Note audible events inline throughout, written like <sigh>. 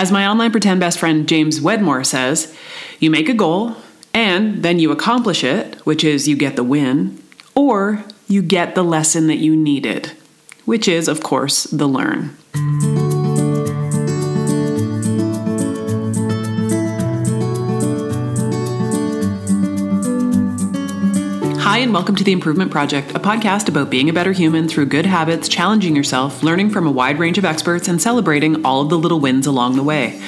As my online pretend best friend James Wedmore says, you make a goal and then you accomplish it, which is you get the win, or you get the lesson that you needed, which is, of course, the learn. And welcome to The Improvement Project, a podcast about being a better human through good habits, challenging yourself, learning from a wide range of experts, and celebrating all of the little wins along the way.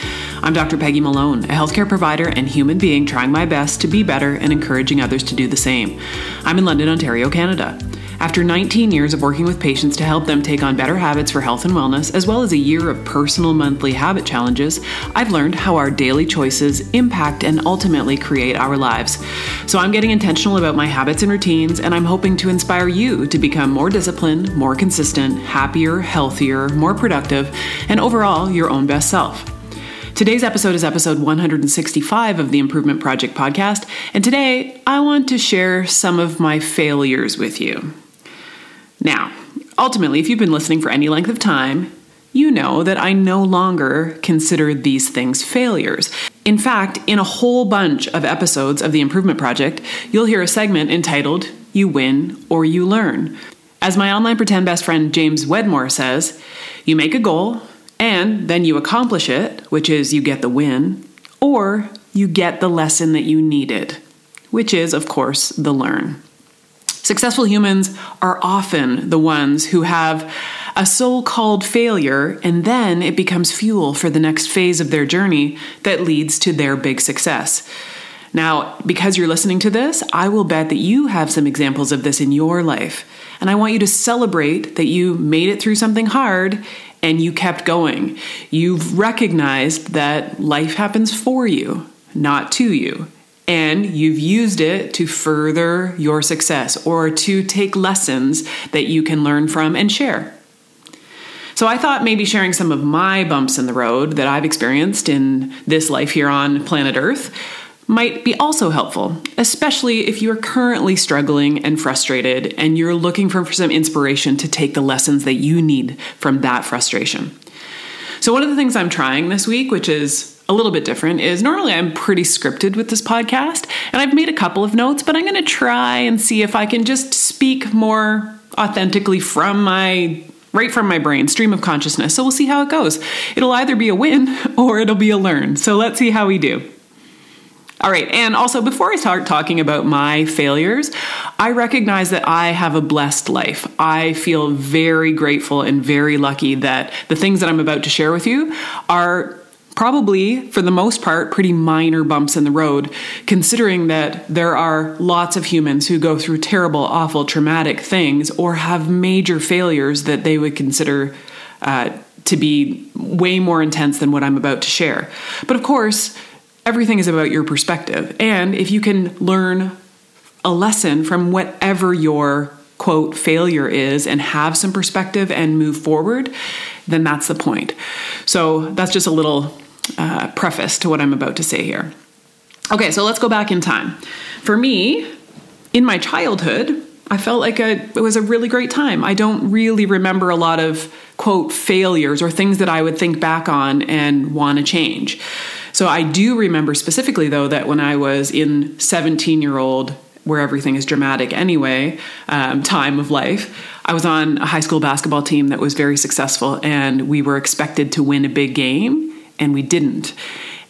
I'm Dr. Peggy Malone, a healthcare provider and human being trying my best to be better and encouraging others to do the same. I'm in London, Ontario, Canada. After 19 years of working with patients to help them take on better habits for health and wellness, as well as a year of personal monthly habit challenges, I've learned how our daily choices impact and ultimately create our lives. So I'm getting intentional about my habits and routines, and I'm hoping to inspire you to become more disciplined, more consistent, happier, healthier, more productive, and overall your own best self. Today's episode is episode 165 of the Improvement Project podcast, and today I want to share some of my failures with you. Now, ultimately, if you've been listening for any length of time, you know that I no longer consider these things failures. In fact, in a whole bunch of episodes of The Improvement Project, you'll hear a segment entitled You Win or You Learn. As my online pretend best friend James Wedmore says, you make a goal and then you accomplish it, which is you get the win, or you get the lesson that you needed, which is, of course, the learn. Successful humans are often the ones who have a so called failure, and then it becomes fuel for the next phase of their journey that leads to their big success. Now, because you're listening to this, I will bet that you have some examples of this in your life. And I want you to celebrate that you made it through something hard and you kept going. You've recognized that life happens for you, not to you and you've used it to further your success or to take lessons that you can learn from and share. So I thought maybe sharing some of my bumps in the road that I've experienced in this life here on planet Earth might be also helpful, especially if you are currently struggling and frustrated and you're looking for, some inspiration to take the lessons that you need from that frustration. So, one of the things I'm trying this week, which is a little bit different is normally I'm pretty scripted with this podcast, and I've made a couple of notes, but I'm going to try and see if I can just speak more authentically from my right from my brain, stream of consciousness. So we'll see how it goes. It'll either be a win <laughs> or it'll be a learn. So let's see how we do. All right, and also before I start talking about my failures, I recognize that I have a blessed life. I feel very grateful and very lucky that the things that I'm about to share with you are probably for the most part pretty minor bumps in the road considering that there are lots of humans who go through terrible awful traumatic things or have major failures that they would consider uh, to be way more intense than what i'm about to share. But of course everything is about your perspective. And if you can learn a lesson from whatever your quote failure is and have some perspective and move forward then that's the point. So that's just a little uh, preface to what I'm about to say here. Okay, so let's go back in time. For me, in my childhood, I felt like a, it was a really great time. I don't really remember a lot of quote failures or things that I would think back on and want to change. So I do remember specifically though that when I was in 17 year old, where everything is dramatic anyway, um, time of life, I was on a high school basketball team that was very successful and we were expected to win a big game and we didn't.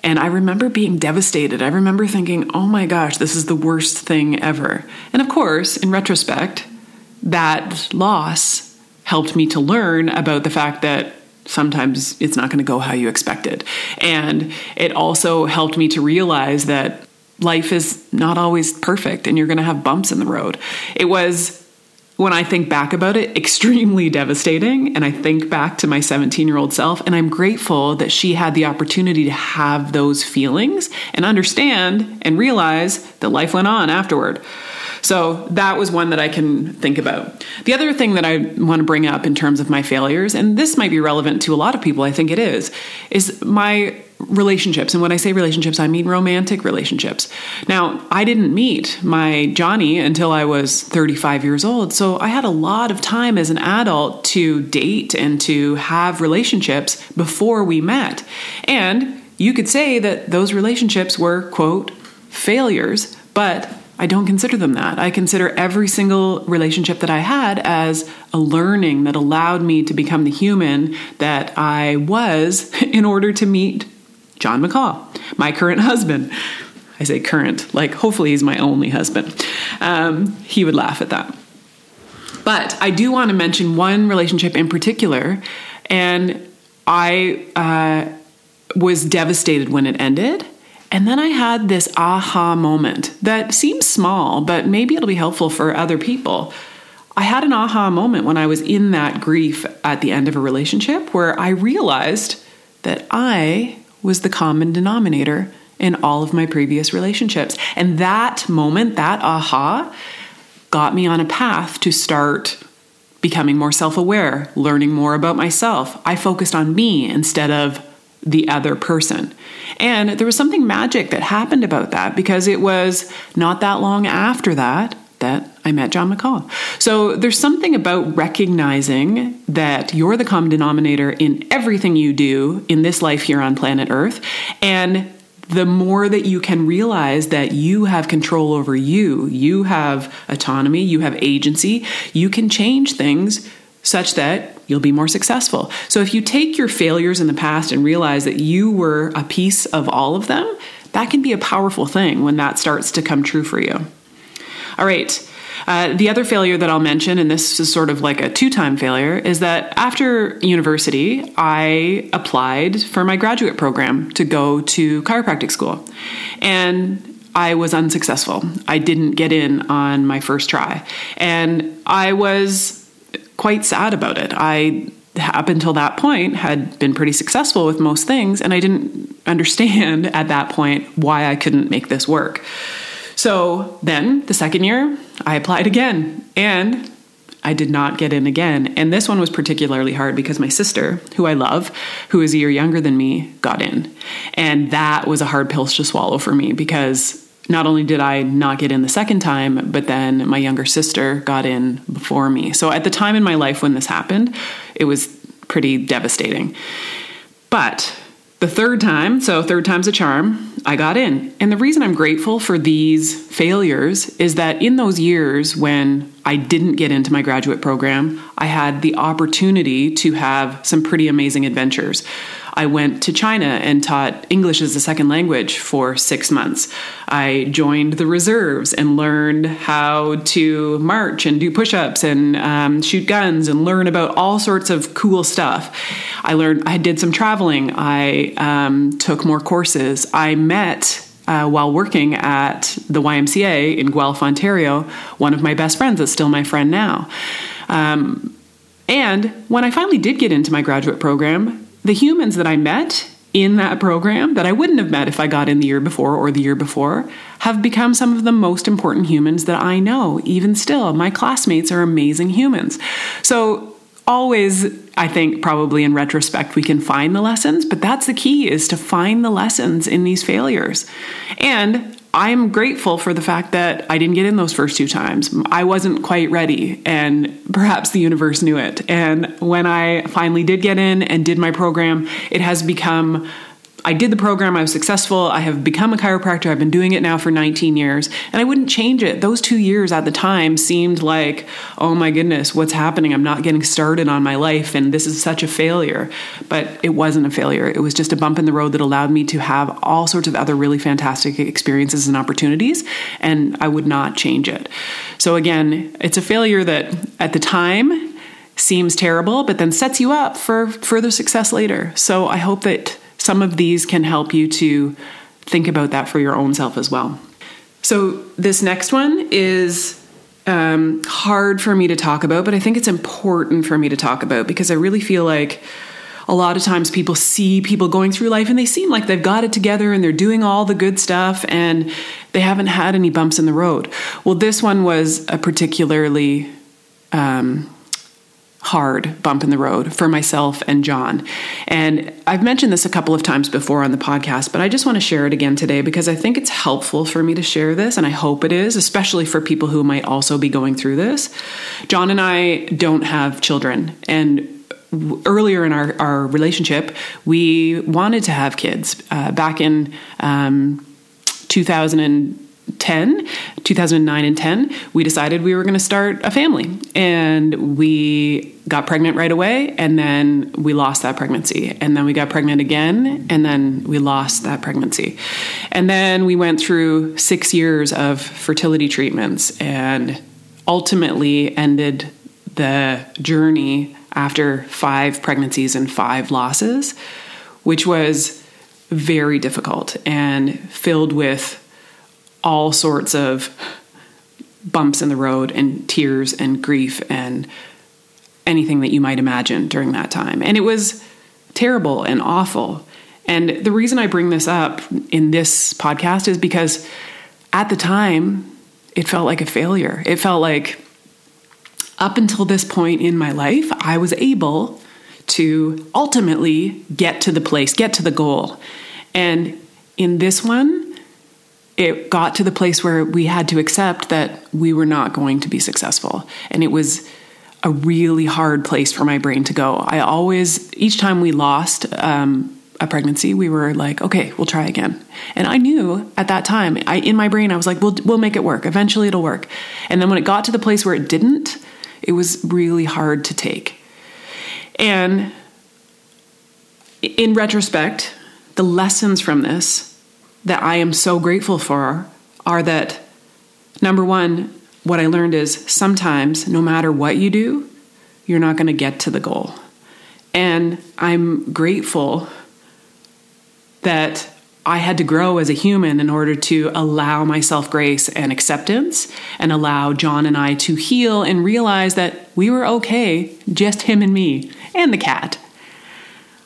And I remember being devastated. I remember thinking, oh my gosh, this is the worst thing ever. And of course, in retrospect, that loss helped me to learn about the fact that sometimes it's not going to go how you expected. And it also helped me to realize that life is not always perfect and you're going to have bumps in the road. It was when I think back about it, <laughs> extremely devastating. And I think back to my 17 year old self, and I'm grateful that she had the opportunity to have those feelings and understand and realize that life went on afterward. So that was one that I can think about. The other thing that I want to bring up in terms of my failures, and this might be relevant to a lot of people, I think it is, is my relationships. And when I say relationships, I mean romantic relationships. Now, I didn't meet my Johnny until I was 35 years old. So I had a lot of time as an adult to date and to have relationships before we met. And you could say that those relationships were, quote, failures, but I don't consider them that. I consider every single relationship that I had as a learning that allowed me to become the human that I was <laughs> in order to meet John McCaw, my current <laughs> husband. I say current, like hopefully he's my only husband. Um, he would laugh at that. But I do want to mention one relationship in particular, and I uh, was devastated when it ended. And then I had this aha moment that seems small, but maybe it'll be helpful for other people. I had an aha moment when I was in that grief at the end of a relationship where I realized that I was the common denominator in all of my previous relationships. And that moment, that aha, got me on a path to start becoming more self aware, learning more about myself. I focused on me instead of the other person. And there was something magic that happened about that because it was not that long after that that I met John McCall. So there's something about recognizing that you're the common denominator in everything you do in this life here on planet Earth. And the more that you can realize that you have control over you, you have autonomy, you have agency, you can change things such that you'll be more successful. So if you take your failures in the past and realize that you were a piece of all of them, that can be a powerful thing when that starts to come true for you. All right. Uh, the other failure that I'll mention, and this is sort of like a two time failure, is that after university, I applied for my graduate program to go to chiropractic school. And I was unsuccessful. I didn't get in on my first try. And I was quite sad about it. I up until that point had been pretty successful with most things and I didn't understand <laughs> at that point why I couldn't make this work. So then the second year I applied again and I did not get in again. And this one was particularly hard because my sister, who I love, who is a year younger than me, got in. And that was a hard pill to swallow for me because not only did I not get in the second time, but then my younger sister got in before me. So at the time in my life when this happened, it was pretty devastating. But the third time, so third time's a charm, I got in. And the reason I'm grateful for these failures is that in those years when I didn't get into my graduate program, I had the opportunity to have some pretty amazing adventures. I went to China and taught English as a second language for six months. I joined the reserves and learned how to march and do push ups and um, shoot guns and learn about all sorts of cool stuff. I learned, I did some traveling. I um, took more courses. I met uh, while working at the YMCA in Guelph, Ontario, one of my best friends that's still my friend now. Um, and when I finally did get into my graduate program, the humans that I met in that program that I wouldn't have met if I got in the year before or the year before have become some of the most important humans that I know, even still. My classmates are amazing humans. So, always, I think, probably in retrospect, we can find the lessons, but that's the key is to find the lessons in these failures. And I'm grateful for the fact that I didn't get in those first two times. I wasn't quite ready, and perhaps the universe knew it. And when I finally did get in and did my program, it has become I did the program, I was successful, I have become a chiropractor, I've been doing it now for 19 years, and I wouldn't change it. Those two years at the time seemed like, oh my goodness, what's happening? I'm not getting started on my life, and this is such a failure. But it wasn't a failure. It was just a bump in the road that allowed me to have all sorts of other really fantastic experiences and opportunities, and I would not change it. So, again, it's a failure that at the time seems terrible, but then sets you up for further success later. So, I hope that some of these can help you to think about that for your own self as well. So, this next one is um, hard for me to talk about, but I think it's important for me to talk about because I really feel like a lot of times people see people going through life and they seem like they've got it together and they're doing all the good stuff and they haven't had any bumps in the road. Well, this one was a particularly um, hard bump in the road for myself and John. And I've mentioned this a couple of times before on the podcast, but I just want to share it again today because I think it's helpful for me to share this, and I hope it is, especially for people who might also be going through this. John and I don't have children, and earlier in our, our relationship, we wanted to have kids. Uh, back in um, 2000 10, 2009 and 10, we decided we were going to start a family. And we got pregnant right away, and then we lost that pregnancy. And then we got pregnant again, and then we lost that pregnancy. And then we went through six years of fertility treatments and ultimately ended the journey after five pregnancies and five losses, which was very difficult and filled with all sorts of bumps in the road and tears and grief and anything that you might imagine during that time. And it was terrible and awful. And the reason I bring this up in this podcast is because at the time, it felt like a failure. It felt like up until this point in my life, I was able to ultimately get to the place, get to the goal. And in this one, it got to the place where we had to accept that we were not going to be successful. And it was a really hard place for my brain to go. I always, each time we lost um, a pregnancy, we were like, okay, we'll try again. And I knew at that time, I, in my brain, I was like, we'll, we'll make it work. Eventually it'll work. And then when it got to the place where it didn't, it was really hard to take. And in retrospect, the lessons from this that I am so grateful for are that number one, what I learned is sometimes, no matter what you do, you're not going to get to the goal. And I'm grateful that I had to grow as a human in order to allow myself grace and acceptance and allow John and I to heal and realize that we were okay, just him and me, and the cat.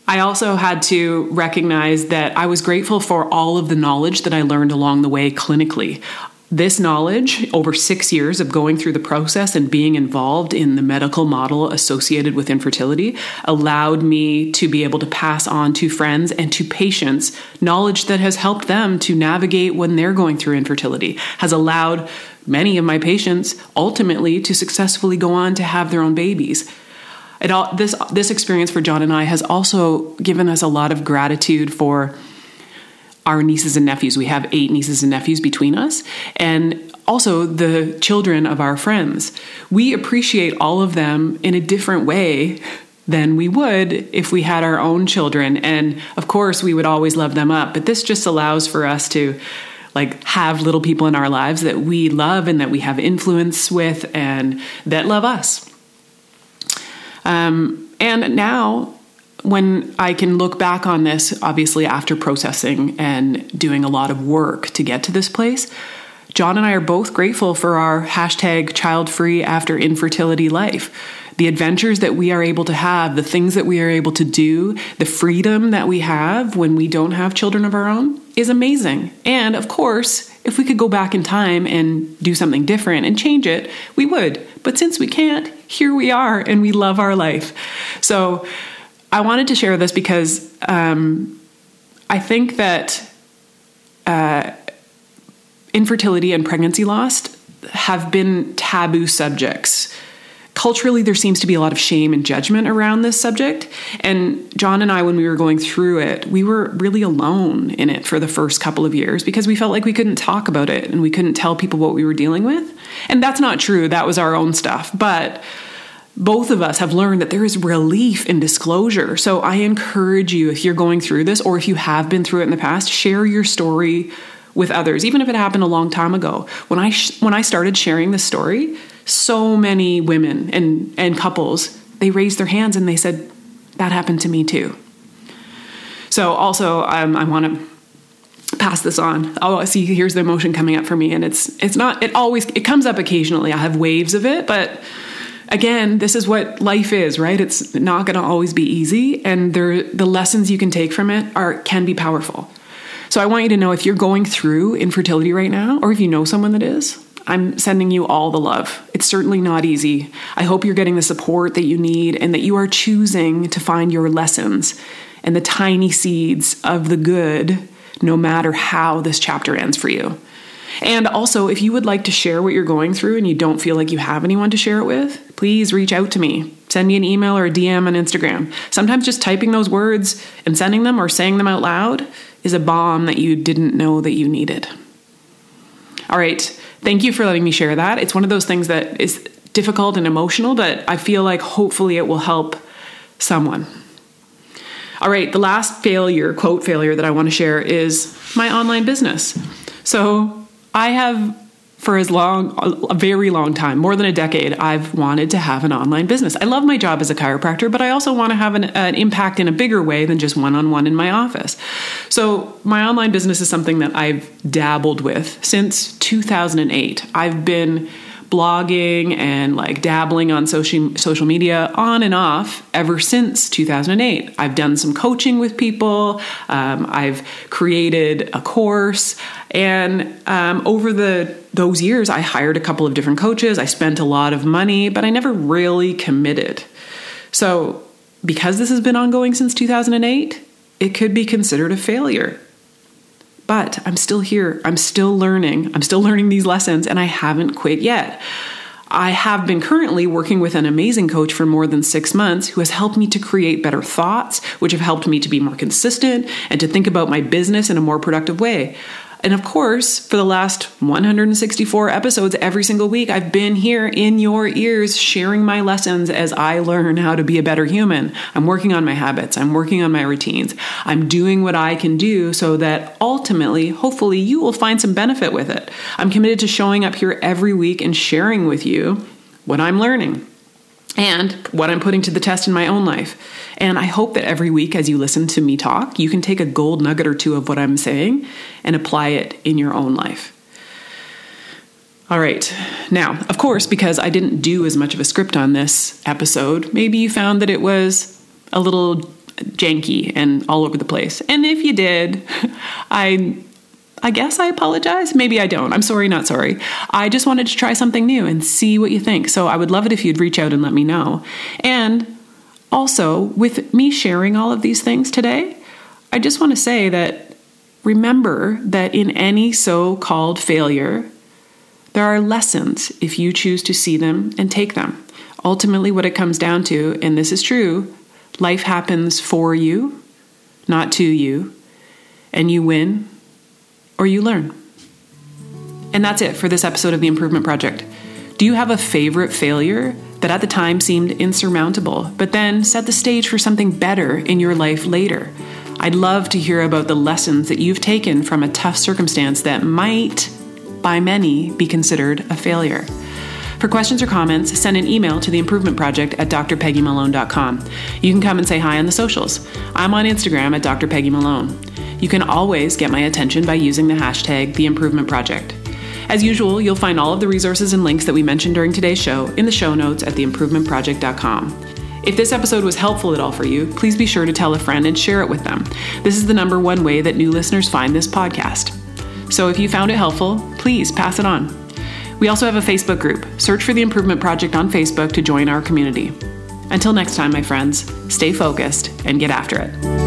I also had to recognize that I was grateful for all of the knowledge that I learned along the way clinically. This knowledge, over six years of going through the process and being involved in the medical model associated with infertility, allowed me to be able to pass on to friends and to patients knowledge that has helped them to navigate when they're going through infertility, has allowed many of my patients ultimately to successfully go on to have their own babies. It all this this experience for John and I has also given us a lot of gratitude for our nieces and nephews. We have eight nieces and nephews between us, and also the children of our friends. We appreciate all of them in a different way than we would if we had our own children. And of course, we would always love them up, but this just allows for us to like have little people in our lives that we love and that we have influence with and that love us. Um, and now, when I can look back on this, obviously after processing and doing a lot of work to get to this place, John and I are both grateful for our hashtag child free after infertility life. The adventures that we are able to have, the things that we are able to do, the freedom that we have when we don't have children of our own is amazing. And of course, if we could go back in time and do something different and change it, we would. But since we can't, here we are and we love our life. So I wanted to share this because um, I think that uh, infertility and pregnancy loss have been taboo subjects culturally there seems to be a lot of shame and judgment around this subject and john and i when we were going through it we were really alone in it for the first couple of years because we felt like we couldn't talk about it and we couldn't tell people what we were dealing with and that's not true that was our own stuff but both of us have learned that there is relief in disclosure. So I encourage you, if you're going through this or if you have been through it in the past, share your story with others, even if it happened a long time ago. When I sh- when I started sharing this story, so many women and, and couples, they raised their hands and they said, That happened to me too. So, also, um, I want to pass this on. Oh, see, here's the emotion coming up for me, and it's it's not. It always it comes up occasionally. I have waves of it, but again, this is what life is, right? It's not going to always be easy, and there the lessons you can take from it are can be powerful. So I want you to know if you're going through infertility right now, or if you know someone that is, I'm sending you all the love. It's certainly not easy. I hope you're getting the support that you need and that you are choosing to find your lessons and the tiny seeds of the good, no matter how this chapter ends for you. And also, if you would like to share what you're going through and you don't feel like you have anyone to share it with, please reach out to me. Send me an email or a DM on Instagram. Sometimes just typing those words and sending them or saying them out loud is a balm that you didn't know that you needed. All right. Thank you for letting me share that. It's one of those things that is difficult and emotional, but I feel like hopefully it will help someone. All right, the last failure, quote failure, that I want to share is my online business. So I have for as long a very long time more than a decade i've wanted to have an online business. I love my job as a chiropractor but i also want to have an, an, impact in a bigger way than just one-on-one in my office. So my online business is something that i've dabbled with since 2008 i've been blogging and like dabbling on social social media on and off ever since 2008. I've done some coaching with people. Um, I've created a course, and um, over the those years, I hired a couple of different coaches. I spent a lot of money, but I never really committed. So, because this has been ongoing since 2008, it could be considered a failure. But I'm still here. I'm still learning. I'm still learning these lessons, and I haven't quit yet. I have been currently working with an amazing coach for more than six months who has helped me to create better thoughts, which have helped me to be more consistent and to think about my business in a more productive way. And of course, for the last 164 episodes every single week, I've been here in your ears sharing my lessons as I learn how to be a better human. I'm working on my habits, I'm working on my routines, I'm doing what I can do so that ultimately, hopefully, you will find some benefit with it. I'm committed to showing up here every week and sharing with you what I'm learning and what I'm putting to the test in my own life. And I hope that every week, as you listen to me talk, you can take a gold nugget or two of what I'm saying and apply it in your own life. All right. Now, of course, because I didn't do as much of a script on this episode, maybe you found that it was a little janky and all over the place. And if you did, <laughs> I I guess I apologize. Maybe I don't. I'm sorry, not sorry. I just wanted to try something new and see what you think. So I would love it if you'd reach out and let me know. And also, with me sharing all of these things today, I just want to say that remember that in any so called failure, there are lessons if you choose to see them and take them. Ultimately, what it comes down to, and this is true, life happens for you, not to you, and you win or you learn. And that's it for this episode of the Improvement Project. Do you have a favorite failure that at the time seemed insurmountable, but then set the stage for something better in your life later? I'd love to hear about the lessons that you've taken from a tough circumstance that might, by many, be considered a failure. For questions or comments, send an email to the Improvement Project at drpeggymalone.com. You can come and say hi on the socials. I'm on Instagram at drpeggymalone. You can always get my attention by using the hashtag The Improvement Project. As usual, you'll find all of the resources and links that we mentioned during today's show in the show notes at theimprovementproject.com. If this episode was helpful at all for you, please be sure to tell a friend and share it with them. This is the number one way that new listeners find this podcast. So if you found it helpful, please pass it on. We also have a Facebook group. Search for the Improvement Project on Facebook to join our community. Until next time, my friends, stay focused and get after it.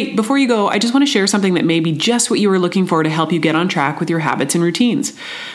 Hey, before you go, I just want to share something that may be just what you were looking for to help you get on track with your habits and routines.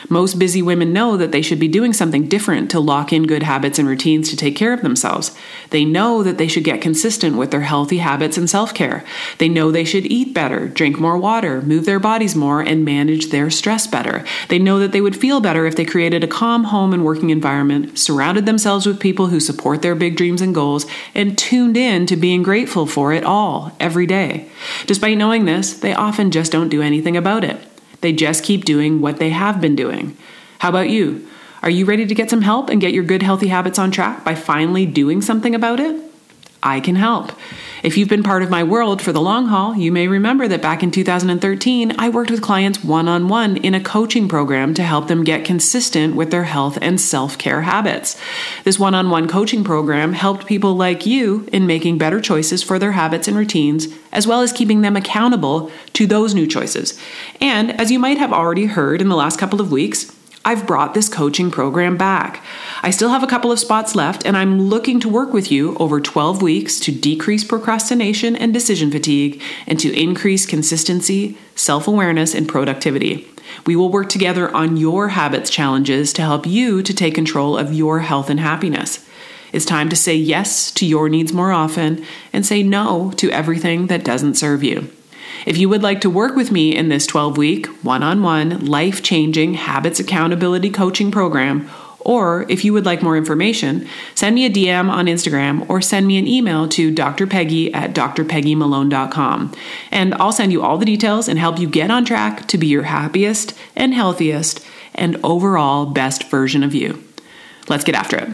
Most busy women know that they should be doing something different to lock in good habits and routines to take care of themselves. They know that they should get consistent with their healthy habits and self care. They know they should eat better, drink more water, move their bodies more, and manage their stress better. They know that they would feel better if they created a calm home and working environment, surrounded themselves with people who support their big dreams and goals, and tuned in to being grateful for it all every day. Despite knowing this, they often just don't do anything about it. They just keep doing what they have been doing. How about you? Are you ready to get some help and get your good, healthy habits on track by finally doing something about it? I can help. If you've been part of my world for the long haul, you may remember that back in 2013, I worked with clients one on one in a coaching program to help them get consistent with their health and self care habits. This one on one coaching program helped people like you in making better choices for their habits and routines, as well as keeping them accountable to those new choices. And as you might have already heard in the last couple of weeks, I've brought this coaching program back. I still have a couple of spots left, and I'm looking to work with you over 12 weeks to decrease procrastination and decision fatigue and to increase consistency, self awareness, and productivity. We will work together on your habits challenges to help you to take control of your health and happiness. It's time to say yes to your needs more often and say no to everything that doesn't serve you. If you would like to work with me in this 12 week, one on one, life changing habits accountability coaching program, or if you would like more information, send me a DM on Instagram or send me an email to drpeggy at drpeggymalone.com. And I'll send you all the details and help you get on track to be your happiest and healthiest and overall best version of you. Let's get after it.